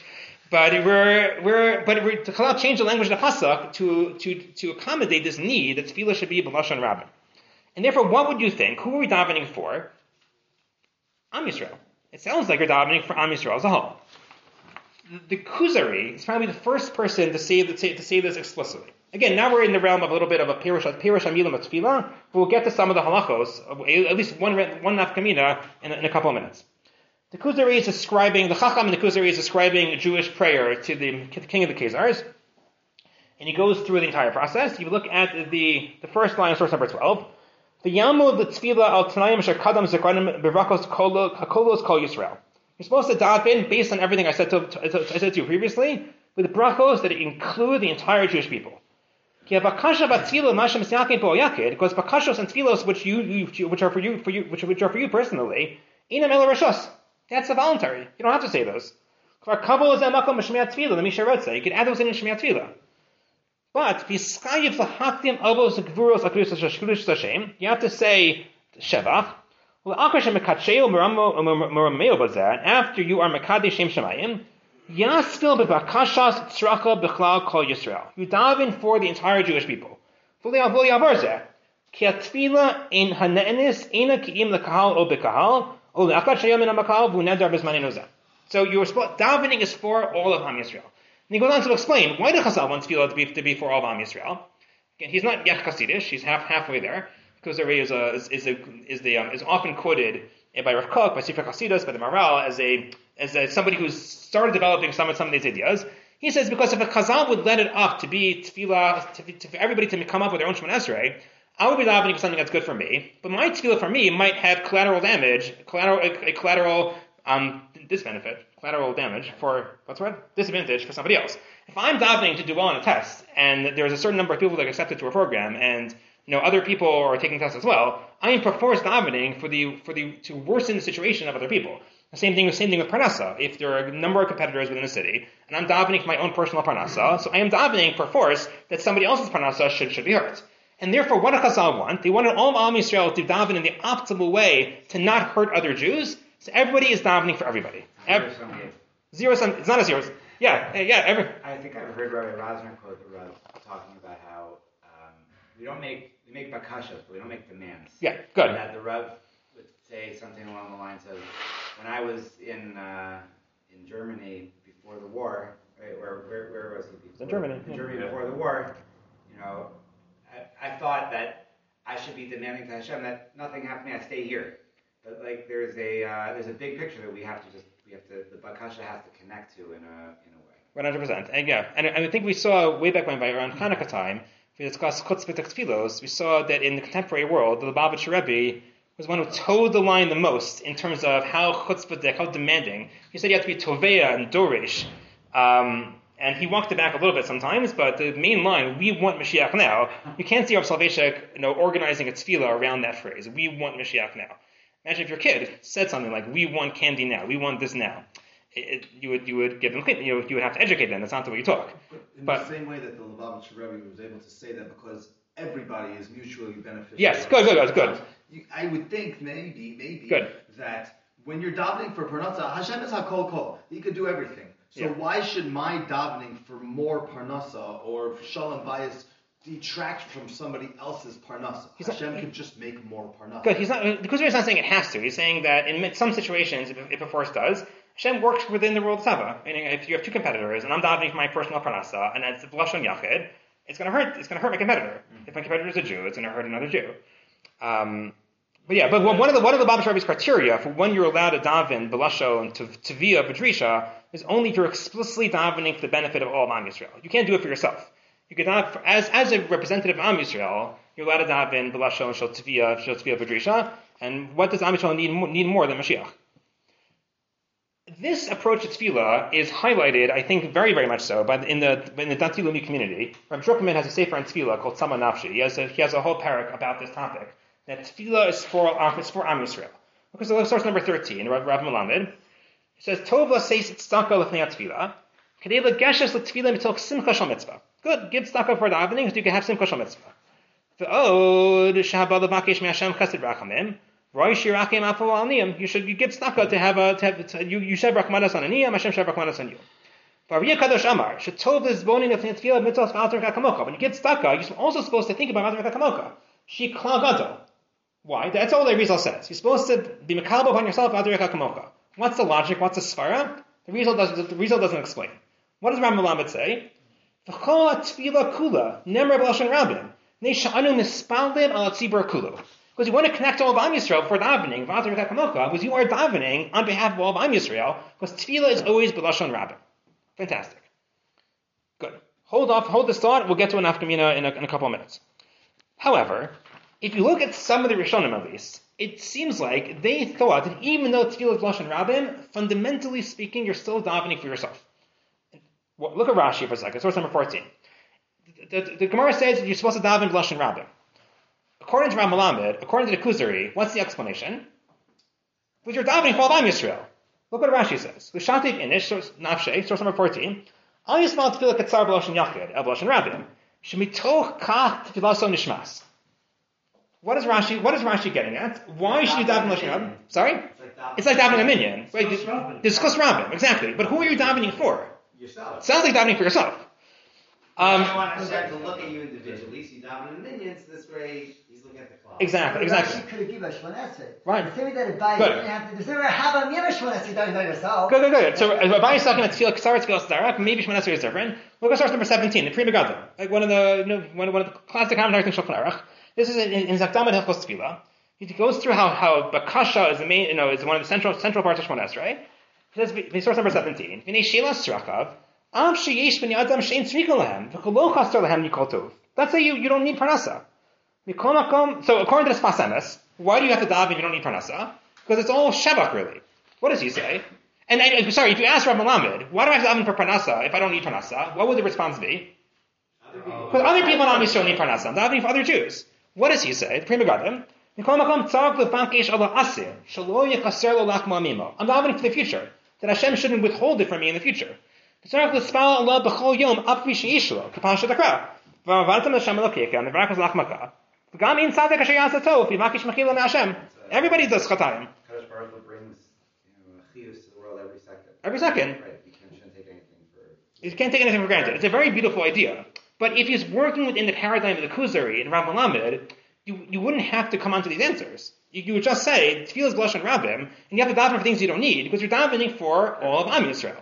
[SPEAKER 1] But we're, we're, but we're, Chazal changed the language of the pasuk to, to, to accommodate this need that tefillah should be b'lashon rabbin. And therefore, what would you think? Who are we davening for? Am Yisrael. It sounds like you're davening for Am Yisrael as a whole. The, the Kuzari is probably the first person to say, to say, to say this explicitly. Again, now we're in the realm of a little bit of a Pirush Amilim of Tefillah. We'll get to some of the halachos, at least one, one nafkamina, in, in a couple of minutes. The Kuzari is describing, the Chacham in the Kuzari is describing Jewish prayer to the, to the king of the Khazars. And he goes through the entire process. You look at the, the first line of source number 12. V'yamud l'tfila al t'nayim shekadam zekanim b'rakos hakolos kol Yisrael. You're supposed to daven based on everything I said to, to, I said to you previously, with brachos that include the entire Jewish people. Because bakashos and tfilos which you, which are for you for you which, which are for you personally, inam el rashos. That's voluntary. You don't have to say those. You can add those in Shemiat Tefillah. But v'skayiv lahakdim avos gvuros akrus shashkulish Hashem. You have to say shevach. Well, after you are mekadesh shem shemayim, yaskil bebakashas tzracha b'chlal kol Yisrael. You daven for the entire Jewish people. Ki atfila in hane'enis ena ki'im lekahal o bekahal o le'akat shayam in amakal v'unedar b'zmanin So your davening is for all of Am Yisrael. And he goes on to explain why did Chazal want tefillah to be, to be for all of Am Yisrael. Again, he's not yet Hasidish; he's half halfway there because there is a is, is, a, is the um, is often quoted by Rav Kook, by Sifra Hasidus, by the Maharal as a as a, somebody who's started developing some of some of these ideas. He says because if a Chazal would let it up to be tefillah to, to, for everybody to come up with their own Shemon Esrei, I would be davening for something that's good for me, but my tefillah for me might have collateral damage, collateral a, a collateral um, disbenefit collateral damage for what's the word? Disadvantage for somebody else. If I'm davening to do well on a test, and there's a certain number of people that are accepted to a program, and you know other people are taking tests as well, I am perforce davening for the for the to worsen the situation of other people. The same thing, same thing with parnasa. If there are a number of competitors within the city, and I'm davening for my own personal parnasa, so I am davening for force that somebody else's parnasa should should be hurt. And therefore, what do Chazal want? They wanted all of Am Yisrael to daven in the optimal way to not hurt other Jews. So everybody is davening for everybody. Every, zero sum. It's not a zero. Yeah, yeah. Every.
[SPEAKER 8] I think I've heard Rabbi Rosner quote the Rav talking about how um, we don't make we make bakashas, but we don't make demands.
[SPEAKER 1] Yeah, good.
[SPEAKER 8] And that the Rav say something along the lines of, when I was in uh, in Germany before the war, right? Where where, where was he? Before,
[SPEAKER 1] in Germany.
[SPEAKER 8] In
[SPEAKER 1] yeah.
[SPEAKER 8] Germany before the war, you know, I, I thought that I should be demanding to Hashem that nothing happened. I stay here. But like there's a uh, there's a big picture that we have to just we have to the bakasha has to connect to in a in a way.
[SPEAKER 1] One hundred percent. And yeah, and, and I think we saw way back when by around Hanukkah time, we discussed chutzpah tefillos. We saw that in the contemporary world, the Lubavitcher Rebbe was one who towed the line the most in terms of how chutzpah, how demanding. He said you have to be toveya and dorish. Um, and he walked it back a little bit sometimes, but the main line, we want Mashiach now. You can't see our salvation, you know, organizing a tefillah around that phrase. We want Mashiach now. Imagine if your kid said something like, "We want candy now. We want this now." It, it, you would you would give them you know, you would have to educate them. That's not the way you talk.
[SPEAKER 5] But in
[SPEAKER 1] But-
[SPEAKER 5] the same way that the Lubavitcher Rebbe was able to say that because everybody is mutually beneficial.
[SPEAKER 1] Yes, good, good, good, good.
[SPEAKER 5] You, I would think maybe, maybe
[SPEAKER 1] Good.
[SPEAKER 5] that when you're davening for parnasa, Hashem is hakol kol. He could do everything. So
[SPEAKER 1] Yeah.
[SPEAKER 5] why should my davening for more parnasa or shalom bias detract from somebody else's parnasa?
[SPEAKER 1] He's not-
[SPEAKER 5] Hashem could just make more parnasa.
[SPEAKER 1] Good. He's not because he's not saying it has to. He's saying that in some situations, if, if a force does, Hashem works within the rule of tzava. Meaning, if you have two competitors and I'm davening for my personal parnasa and it's blush on yachid, it's going to hurt. It's going to hurt my competitor. If my competitor is a Jew, it's going to hurt another Jew. Um, but yeah, but one of the one of the Babish Rebbe's criteria for when you're allowed to daven belasho and to tavia bedrisha is only if you're explicitly davening for the benefit of all of Am Yisrael. You can't do it for yourself. You can daven as as a representative of Am Yisrael. You're allowed to daven belasho and shel tavia shel. And what does Am Yisrael need need more than Mashiach? This approach to tefillah is highlighted, I think, very, very much so, by the, in the in the Dati Leumi community. Rav Druckman has a sefer on tefillah called Sama Nafshi. He has a, he has a whole parak about this topic that tefillah is for um, it's for Am Yisrael. Because the source number thirteen, Rav, Rav Melamed, it says Tov says tzedakah lefnei tefillah, kadei legeshes letefillah mitzvah simcha shal mitzvah. Good, give tzedakah for davening so you can have simcha shal mitzvah. The V'od shahabah levakesh me'Hashem chesed rachamim. You should give tzedakah to have a to have, to, you you should have rachmanas on aniyim. Hashem should have rachmanas on you. V'ariyah kadosh amar shetov lizbonim lefnei tefillah mitzvah v'alter kakamoka. When you give tzedakah, you're also supposed to think about alter kakamoka. She klagado. Why? That's all the Rizal says. You're supposed to be makalbo upon yourself alter kakamoka. What's the logic? What's the svara? The Rizal doesn't. The Rizal doesn't explain. What does Ram Malamed say? V'chol tefillah kula nemar b'lashon rabim. Neishanu mispaldim al tzibur kulu. Because you want to connect all of Am Yisrael for davening, because you are davening on behalf of all of Am Yisrael, because tefillah is always b'lashon rabim. Fantastic. Good. Hold off, hold this thought, we'll get to an afkamina uh, in a, in a couple of minutes. However, if you look at some of the Rishonim at least, it seems like they thought that even though tefillah is b'lashon rabim, fundamentally speaking, you're still davening for yourself. Look at Rashi for a second, source number 14. The, the, the Gemara says you're supposed to daven b'lashon rabim. According to Ram Malamed, according to the Kuzari, what's the explanation? Because you're davening for all Am Yisrael. Look what Rashi says. L'shativ inish, nafshe, source number 14. Al yismal tefillah ketzar b'loshen yachid, b'loshen rabim. Shemitoch kach tfilaso nishmas. What is Rashi? What is Rashi getting at? Why should you daven l'shem Rabbim? Sorry,
[SPEAKER 8] It's like davening.
[SPEAKER 1] a minion. Right?
[SPEAKER 6] Rabbim.
[SPEAKER 1] Discuss Rabbim, exactly. But who are you davening for?
[SPEAKER 8] yourself.
[SPEAKER 1] Sounds like davening for yourself.
[SPEAKER 8] You don't
[SPEAKER 1] Um,
[SPEAKER 8] want to look at you individually, so you daven in minions. This way, he's looking at the clock.
[SPEAKER 1] exactly, exactly.
[SPEAKER 3] Rashi could have a Shemon
[SPEAKER 1] Right.
[SPEAKER 3] The same way that Abai
[SPEAKER 1] Good.
[SPEAKER 3] didn't have to, there's never a Hava Mir Shemon done by yourself.
[SPEAKER 1] Good, good, good. So Rabbi is talking about tefillah, ksar, tefillah, tzedakah. Maybe Shemon is different. Look at source number seventeen, the Pri Megadim, like one of the you know, one, one of the classic commentaries in Shulchan Aruch. This is in, in Zakdam and Hilchos Tefillah. He goes through how how Bakasha is the main, you know, is one of the central central parts of Shemon Esrei. He says, source number seventeen, "V'nei sheila srakav, am sheyesh ben yadam shein tzrika lahem, v'cholo chaster lahem nikol tov." Let's say you, you don't need parnasa. So according to this Pasemis, why do you have to daven if you don't need parnasa? Because it's all shevach really. What does he say? And, and- sorry, if you ask Rav Malamed, why do I have to daven for parnasa if I don't need parnasa? What would the response be? Because other people in Am Yisrael need parnasa. I'm davening for other Jews. What does he say? The Pri Megadim. Mikol makom tzarek lefankesh ala asir, shelo yechaser lo lachma mimo. I'm davening for the future. That Hashem shouldn't withhold it from me in the future. Tzarek l'spal Allah b'chol yom af vi sheishlo, kapan shadakra. V'avantam Hashem elokeka, and the v'rakaz lachmaka. V'gam in tzadek asher yasa tov, v'makish mechila me'Hashem. Everybody does chatayim.
[SPEAKER 8] Kadosh Baruch Hu brings you know, a chiyus to the world every second.
[SPEAKER 1] Every.
[SPEAKER 8] Right. You can't, take anything for.
[SPEAKER 1] You can't take anything for granted. It's a very beautiful idea. But if he's working within the paradigm of the Kuzari and Rav Malamed, you, you wouldn't have to come onto these answers. You, you would just say, Tefillah is Lashon Rabbim, and you have to daven for things you don't need, because you're davening for all of Am Yisrael.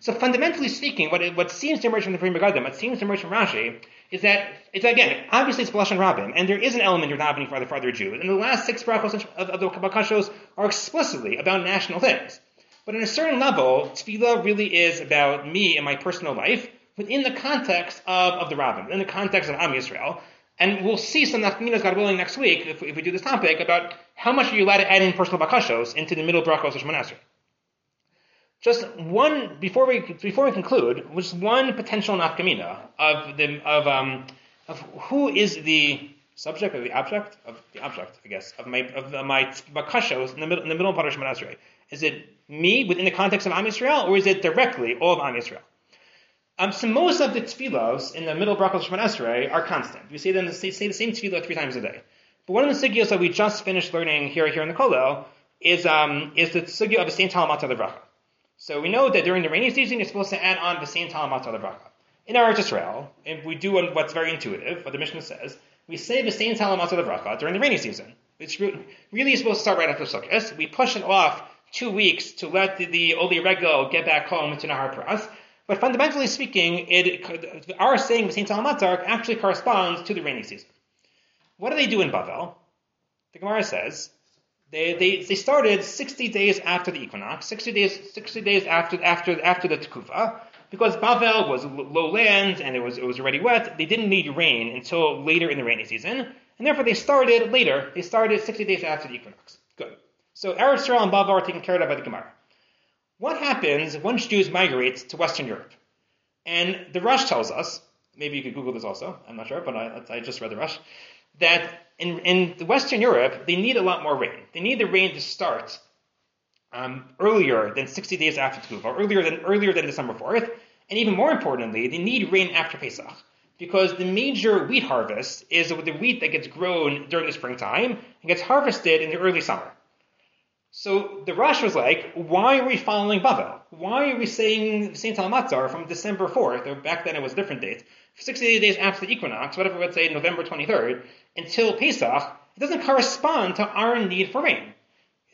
[SPEAKER 1] So fundamentally speaking, what, what seems to emerge from the Pri Megadim, what seems to emerge from Rashi, is that, it's again, obviously it's Lashon Rabbim, and there is an element you're davening for other, for other Jews, and the last six brachos of, of the Bakashos are explicitly about national things. But on a certain level, tefillah really is about me and my personal life within the context of, of the rabbin, in the context of Am Yisrael. And we'll see some nafkaminas, God willing, next week, if, if we do this topic, about how much are you allowed to add in personal bakashos into the middle brachos of Shemon. Just one, before we, before we conclude, just one potential nafkamina of the, of, um, of who is the subject or the object of the object, I guess, of my, of the, my bakashos in the middle, in the middle of Shemon Esrei. Is it me within the context of Am Yisrael, or is it directly all of Am Yisrael? Um, so most of the tefillos in the middle of Shemon Esrei are constant. We say them say, say the same tefillah three times a day. But one of the sugyos that we just finished learning here here in the Kollel is um, is the sugya of the same talamat lebracha. So we know that during the rainy season you're supposed to add on the same talamat lebracha. In our Israel, and we do what's very intuitive, what the Mishnah says, we say the same talamat lebracha during the rainy season. It's re- really supposed to start right after Sukkot. We push it off two weeks to let the, the Oli Regel get back home to Nahar Pras. But fundamentally speaking, it, our saying the same talamatar actually corresponds to the rainy season. What do they do in Bavel? The Gemara says they, they, they started 60 days after the equinox, 60 days 60 days after after after the Tekufa, because Bavel was low land and it was it was already wet. They didn't need rain until later in the rainy season, and therefore they started later. They started 60 days after the equinox. Good. So Eretz and Bavel are taken care of by the Gemara. What happens once Jews migrate to Western Europe? And the Rosh tells us, maybe you could Google this also, I'm not sure, but I, I just read the Rosh, that in, in Western Europe, they need a lot more rain. They need the rain to start um, earlier than 60 days after Tekufa, earlier than, earlier than December 4th, and even more importantly, they need rain after Pesach. Because the major wheat harvest is the wheat that gets grown during the springtime and gets harvested in the early summer. So the Rosh was like, why are we following Bavel? Why are we saying Saint Talmatzar from December 4th, or back then it was a different date, 60 days after the equinox, whatever would say November 23rd, until Pesach, it doesn't correspond to our need for rain.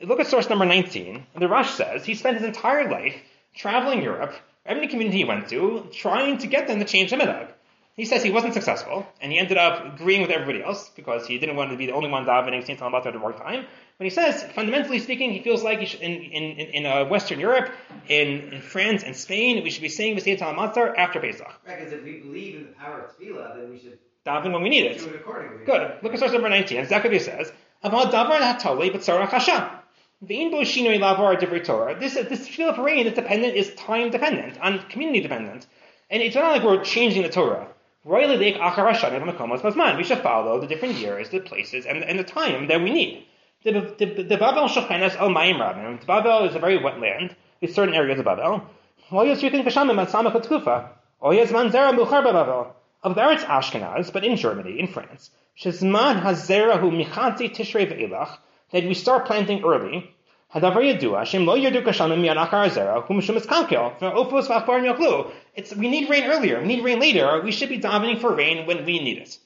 [SPEAKER 1] Look at source number 19, and the Rosh says he spent his entire life traveling Europe, every community he went to, trying to get them to change the midag. He says he wasn't successful, and he ended up agreeing with everybody else because he didn't want to be the only one davening Saint Talmatzar at the wrong time. But he says, fundamentally speaking, he feels like he should, in, in, in uh, Western Europe, in, in France and Spain, we should be saying the Saint Talmatzar after Pesach.
[SPEAKER 8] Right, because if we believe in the power of tefillah, then we should
[SPEAKER 1] Daven when we need it.
[SPEAKER 8] do it accordingly.
[SPEAKER 1] Good. Look at source number 19. Zechariah says, Aval davar hatali b'tzarach hashem. Ve'in bo shinoi lavar divrei Torah. This, this field of rain is dependent, is time dependent, and community dependent. And it's not like we're changing the Torah. We should follow the different years, the places, and, and the time that we need. The, the, the Bavel shochenes el mayim rabim. The Bavel is a very wet land. There's certain areas of Bavel. Lo yos yukin kashamim at samach tkufa. O yez man zera muchar Bavel. of the Eretz Ashkenaz, but in Germany, in France, Shezman Hazerahu Michanti Tishrei Ve'elach, that we start planting early. It's, we need rain earlier, we need rain later, we should be davening for rain when we need it.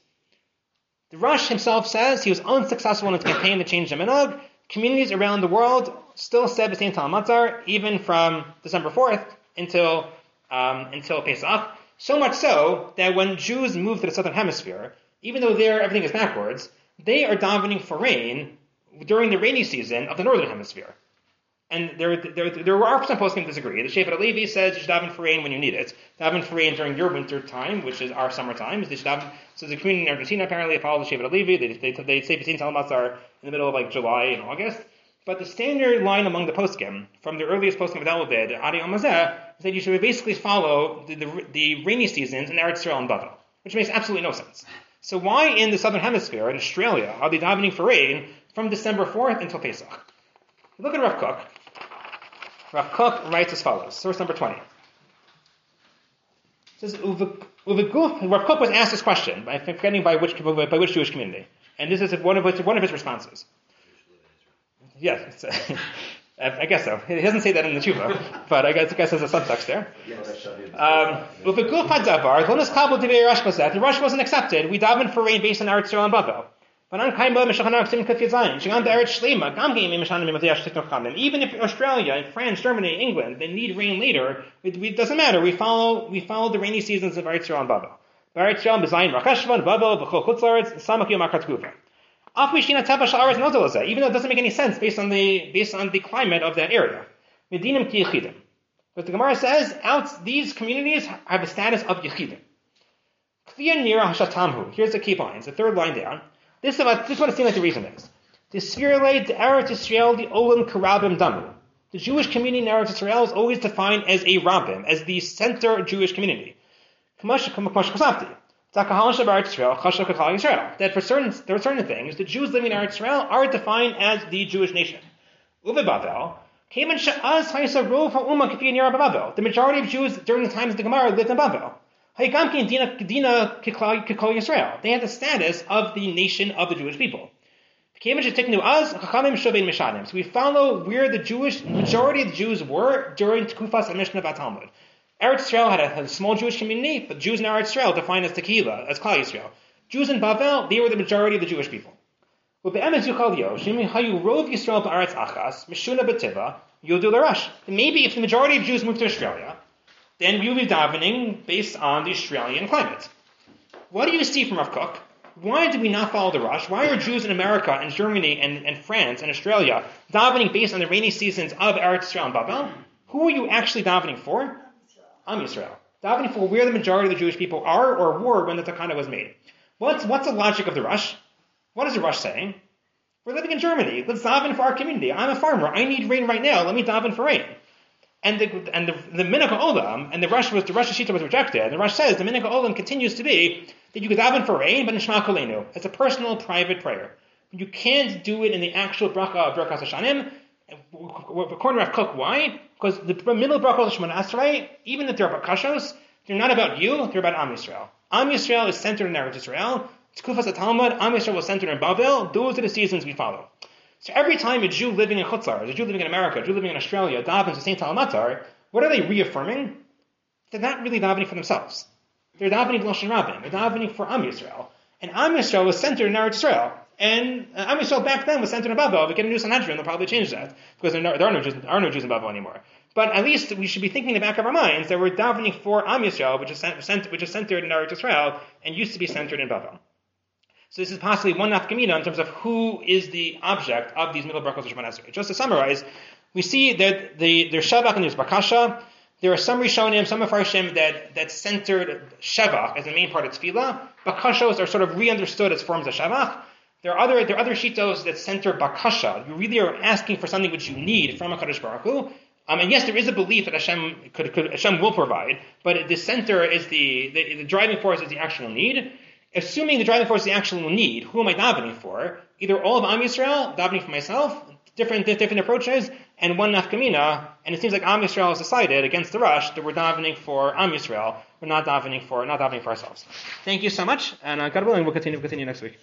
[SPEAKER 1] The Rosh himself says he was unsuccessful in his campaign to change the minhag. Communities around the world still said B'Sein Talamatzar, even from December 4th until, um, until Pesach. So much so that when Jews move to the southern hemisphere, even though there everything is backwards, they are davening for rain during the rainy season of the northern hemisphere. And there, there, there are some poskim disagree. The Shevet Levi says you should daven for rain when you need it. Daven for rain during your winter time, which is our summer time. They should daven, so the community in Argentina apparently follows the Shevet Levi. They, they, they say B'Sein Talamatzar in the middle of like July and August. But the standard line among the poskim, from the earliest poskim of David, Adi Amazeh, is that you should basically follow the, the, the rainy seasons in Eretz Israel and Bavel, which makes absolutely no sense. So why in the southern hemisphere, in Australia, are they davening for rain from December 4th until Pesach? Look at Rav Kook. Rav Kook writes as follows, source number 20. It says, Rav Kook was asked this question, by forgetting by which, by which Jewish community. And this is one of, his, one of his responses. Yes, *laughs* I guess so. He doesn't say that in the tshuva, *laughs* but I guess, I guess there's a subtext there. Um, Uviguf hadavar, lonas kabel the Rosh wasn't accepted. We davened for rain based on Eretz Yisrael and Bavel. Even if Australia, France, Germany, England, they need rain later, it, it doesn't matter. We follow we follow the rainy seasons of Eretz Yisrael and Babel. Eretz Yisrael, Bezayin, Rakashvan, Babel, B'chol Chutzlaretz, Samak Yom Akrat Kufa. Even though it doesn't make any sense based on the based on the climate of that area. Medinim ki yechidim. But the Gemara says, out these communities have a status of yechidim. Here's the key lines, the third line down. This is, what, this is what it seems like the reason is. The Sphirele, the Eretz Israel, the Olam Karabim Damu. The Jewish community in Eretz Israel is always defined as a Rabbim, as the center Jewish community. That for certain, there are certain things, the Jews living in Eretz Israel are defined as the Jewish nation. The majority of Jews during the times of the Gemara lived in They had the status of the nation of the Jewish people. So we follow where the Jewish majority of the Jews were during Tukufas and Mishnah Talmud. Eretz Israel had a, had a, small Jewish community, but Jews in Eretz Israel defined as Tequila, as Klal Yisrael. Jews in Bavel, they were the majority of the Jewish people. Maybe if the majority of Jews moved to Australia, then we will be davening based on the Australian climate. What do you see from Rav Kook? Why do we not follow the Rosh? Why are Jews in America and Germany and, and France and Australia davening based on the rainy seasons of Eretz Israel and Babel? Who are you actually davening for? I'm Yisrael. Davening for where the majority of the Jewish people are or were when the Takana was made. What's, what's the logic of the Rosh? What is the Rosh saying? We're living in Germany. Let's daven for our community. I'm a farmer. I need rain right now. Let me daven for rain. And the and the, the Minhag Olam and the Rosh was the Rosh Shita was rejected. And the Rosh says the Minhag Olam continues to be that you could daven for rain, but Nishma Kolenu. It's a personal, private prayer. You can't do it in the actual bracha of Birkas Hashanim. According to Rav Kook, why? Because the middle bracha of Shemona Esrei, even if they're bakashos, they're not about you, they're about Am Yisrael. Am Yisrael is centered in Eretz Israel. It's Kufas Talmud. Am Yisrael was centered in Babel. Those are the seasons we follow. So every time a Jew living in Chutzlar, a Jew living in America, a Jew living in Australia davens to St. Talamatar, what are they reaffirming? They're not really davening for themselves. They're davening Lashon Rabbin. They're davening for Am Yisrael. And Am Yisrael was centered in Eretz Israel. And uh, Am Yisrael back then was centered in Babel. If we get a new Sanhedrin, they'll probably change that. Because there, there, are no Jews, there are no Jews in Babel anymore. But at least we should be thinking in the back of our minds that we're davening for Am Yisrael, which is, cent- which is centered in Eretz Israel, and used to be centered in Babel. So this is possibly one nafkamina in terms of who is the object of these middle brachos of Esrei. Just to summarize, we see that the, there's Shavach and there's Bakasha. There are some Rishonim, some of Mefarshim that, that centered Shavach as the main part of Tefillah. Bakashos are sort of re-understood as forms of Shavach. There are other there are other shitos that center bakasha. You really are asking for something which you need from a Kadosh Baruch Hu. Um, and yes, there is a belief that Hashem could, could, Hashem will provide, but the center is the, the, the driving force is the actual need assuming the driving force is the actual need, who am I davening for? Either all of Am Yisrael, davening for myself, different different approaches, and one nafkamina. And it seems like Am Yisrael has decided against the Rosh that we're davening for Am Yisrael. We're not davening for not davening for ourselves. Thank you so much, and uh, God willing, we'll continue we'll continue next week.